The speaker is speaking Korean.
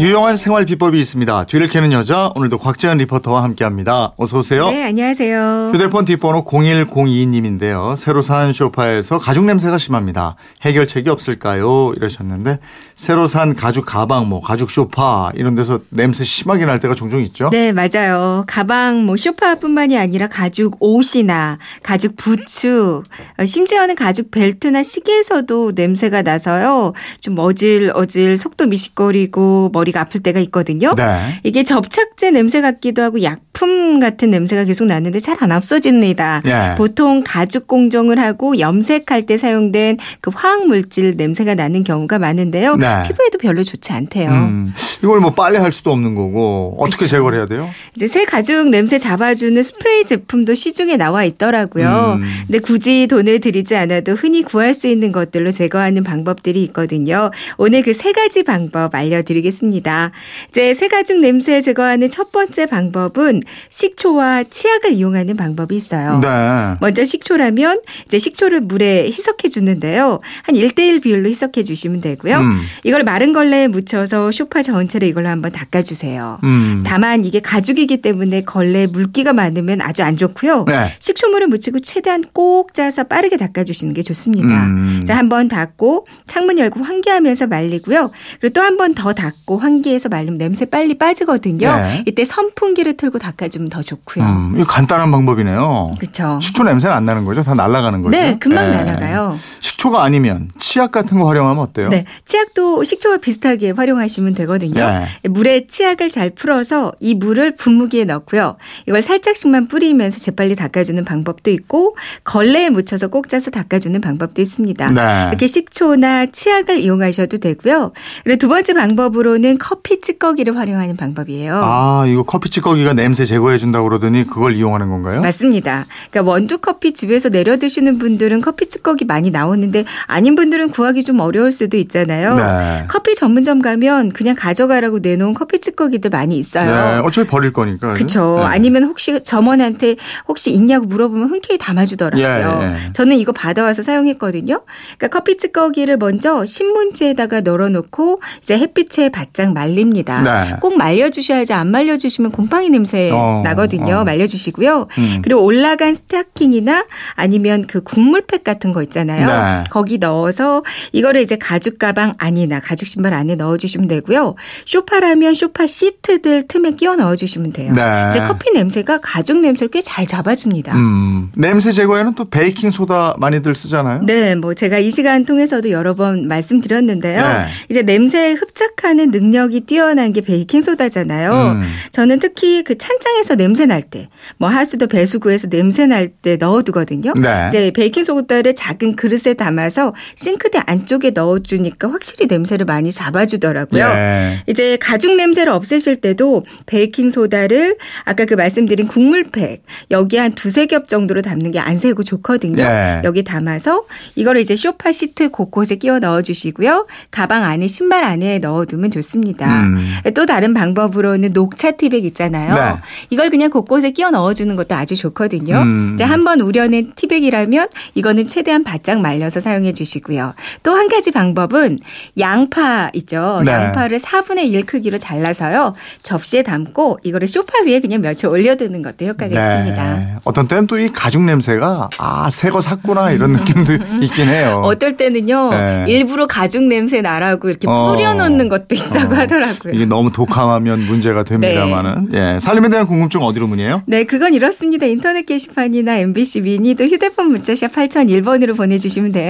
유용한 생활 비법이 있습니다. 뒤를 캐는 여자 오늘도 곽지연 리포터와 함께합니다. 어서 오세요. 네, 안녕하세요. 휴대폰 뒷번호 0102님인데요. 새로 산 소파에서 가죽 냄새가 심합니다. 해결책이 없을까요? 이러셨는데 새로 산 가죽 가방, 뭐 가죽 소파 이런 데서 냄새 심하게 날 때가 종종 있죠. 네, 맞아요. 가방, 뭐 쇼파뿐만이 아니라 가죽 옷이나 가죽 부츠, 어, 심지어는 가죽 벨트나 시계에서도 냄새가 나서요. 좀 어질 어질 속도 미식거리고 머리 가 아플 때가 있거든요. 네. 이게 접착제 냄새 같기도 하고 약 품 같은 냄새가 계속 나는데 잘 안 없어집니다. 예. 보통 가죽 공정을 하고 염색할 때 사용된 그 화학 물질 냄새가 나는 경우가 많은데요. 네. 피부에도 별로 좋지 않대요. 음, 이걸 뭐 빨래 할 수도 없는 거고 어떻게 제거를 해야 돼요? 이제 새 가죽 냄새 잡아주는 스프레이 제품도 시중에 나와 있더라고요. 음. 근데 굳이 돈을 들이지 않아도 흔히 구할 수 있는 것들로 제거하는 방법들이 있거든요. 오늘 그 세 가지 방법 알려드리겠습니다. 이제 새 가죽 냄새 제거하는 첫 번째 방법은 식초와 치약을 이용하는 방법이 있어요. 네. 먼저 식초라면 이제 식초를 물에 희석해 주는데요. 한 1대1 비율로 희석해 주시면 되고요. 음. 이걸 마른 걸레에 묻혀서 쇼파 전체를 이걸로 한번 닦아 주세요. 음. 다만 이게 가죽이기 때문에 걸레에 물기가 많으면 아주 안 좋고요. 네. 식초물을 묻히고 최대한 꼭 짜서 빠르게 닦아 주시는 게 좋습니다. 음. 자, 한번 닦고 창문 열고 환기하면서 말리고요. 그리고 또 한 번 더 닦고 환기해서 말리면 냄새 빨리 빠지거든요. 네. 이때 선풍기를 틀고 닦아 주면 더 좋고요. 음, 이거 간단한 방법이네요. 그렇죠. 식초 냄새는 안 나는 거죠? 다 날아가는 거죠? 네, 금방 예. 날아가요. 식초가 아니면 치약 같은 거 활용하면 어때요? 네, 치약도 식초와 비슷하게 활용하시면 되거든요. 네. 물에 치약을 잘 풀어서 이 물을 분무기에 넣고요. 이걸 살짝씩만 뿌리면서 재빨리 닦아주는 방법도 있고 걸레에 묻혀서 꼭 짜서 닦아주는 방법도 있습니다. 네. 이렇게 식초나 치약을 이용하셔도 되고요. 그리고 두 번째 방법으로는 커피 찌꺼기를 활용하는 방법이에요. 아, 이거 커피 찌꺼기가 냄새 제거해 준다고 그러더니 그걸 이용하는 건가요? 맞습니다. 그러니까 원두 커피 집에서 내려 드시는 분들은 커피 찌꺼기 많이 나오는 데 아닌 분들은 구하기 좀 어려울 수도 있잖아요. 네. 커피 전문점 가면 그냥 가져가라고 내놓은 커피 찌꺼기들 많이 네, 있어요. 어차피 버릴 거니까. 그렇죠. 네. 아니면 혹시 점원한테 혹시 있냐고 물어보면 흔쾌히 담아주더라고요. 예, 예. 저는 이거 받아와서 사용했거든요. 그러니까 커피 찌꺼기를 먼저 신문지에다가 널어놓고 이제 햇빛에 바짝 말립니다. 네. 꼭 말려주셔야지 안 말려주시면 곰팡이 냄새 어, 나거든요. 어. 말려주시고요. 음. 그리고 올라간 스타킹이나 아니면 그 국물팩 같은 거 있잖아요. 네. 거기 넣어서 이거를 이제 가죽 가방 안이나 가죽 신발 안에 넣어주시면 되고요. 쇼파라면 쇼파 시트들 틈에 끼워 넣어주시면 돼요. 네. 이제 커피 냄새가 가죽 냄새를 꽤 잘 잡아줍니다. 음, 냄새 제거에는 또 베이킹 소다 많이들 쓰잖아요. 네, 뭐 제가 이 시간 통해서도 여러 번 말씀드렸는데요. 네. 이제 냄새에 흡착하는 능력이 뛰어난 게 베이킹 소다잖아요. 음. 저는 특히 그 찬장에서 냄새 날 때, 뭐 하수도 배수구에서 냄새 날 때 넣어두거든요. 네. 이제 베이킹 소다를 작은 그릇에 담 아서 싱크대 안쪽에 넣어주니까 확실히 냄새를 많이 잡아주더라고요. 예. 이제 가죽 냄새를 없애실 때도 베이킹 소다를 아까 그 말씀드린 국물팩 여기 한 두세 겹 정도로 담는 게 안 새고 좋거든요. 네. 여기 담아서 이거를 이제 쇼파 시트 곳곳에 끼워 넣어 주시고요. 가방 안에 신발 안에 넣어 두면 좋습니다. 음. 또 다른 방법으로는 녹차 티백 있잖아요. 네. 이걸 그냥 곳곳에 끼워 넣어 주는 것도 아주 좋거든요. 음. 이제 한번 우려낸 티백이라면 이거는 최대한 바짝 말려서 사용해 주시고요. 또 한 가지 방법은 양파 있죠. 네. 양파를 4분의 1 크기로 잘라서요. 접시에 담고 이거를 소파 위에 그냥 며칠 올려두는 것도 효과가 있습니다. 네. 어떤 때는 또 이 가죽 냄새가 아, 새 거 샀구나 이런 느낌도 있긴 해요. 어떨 때는요 네. 일부러 가죽 냄새 나라고 이렇게 어. 뿌려놓는 것도 있다고 어. 하더라고요. 이게 너무 독ham하면 문제가 됩니다만은. 예. 살림에 대한 궁금증 어디로 문의해요? 네, 그건 이렇습니다. 인터넷 게시판이나 MBC 미니 또 휴대폰 문자샵 8001번으로 보내주시면 돼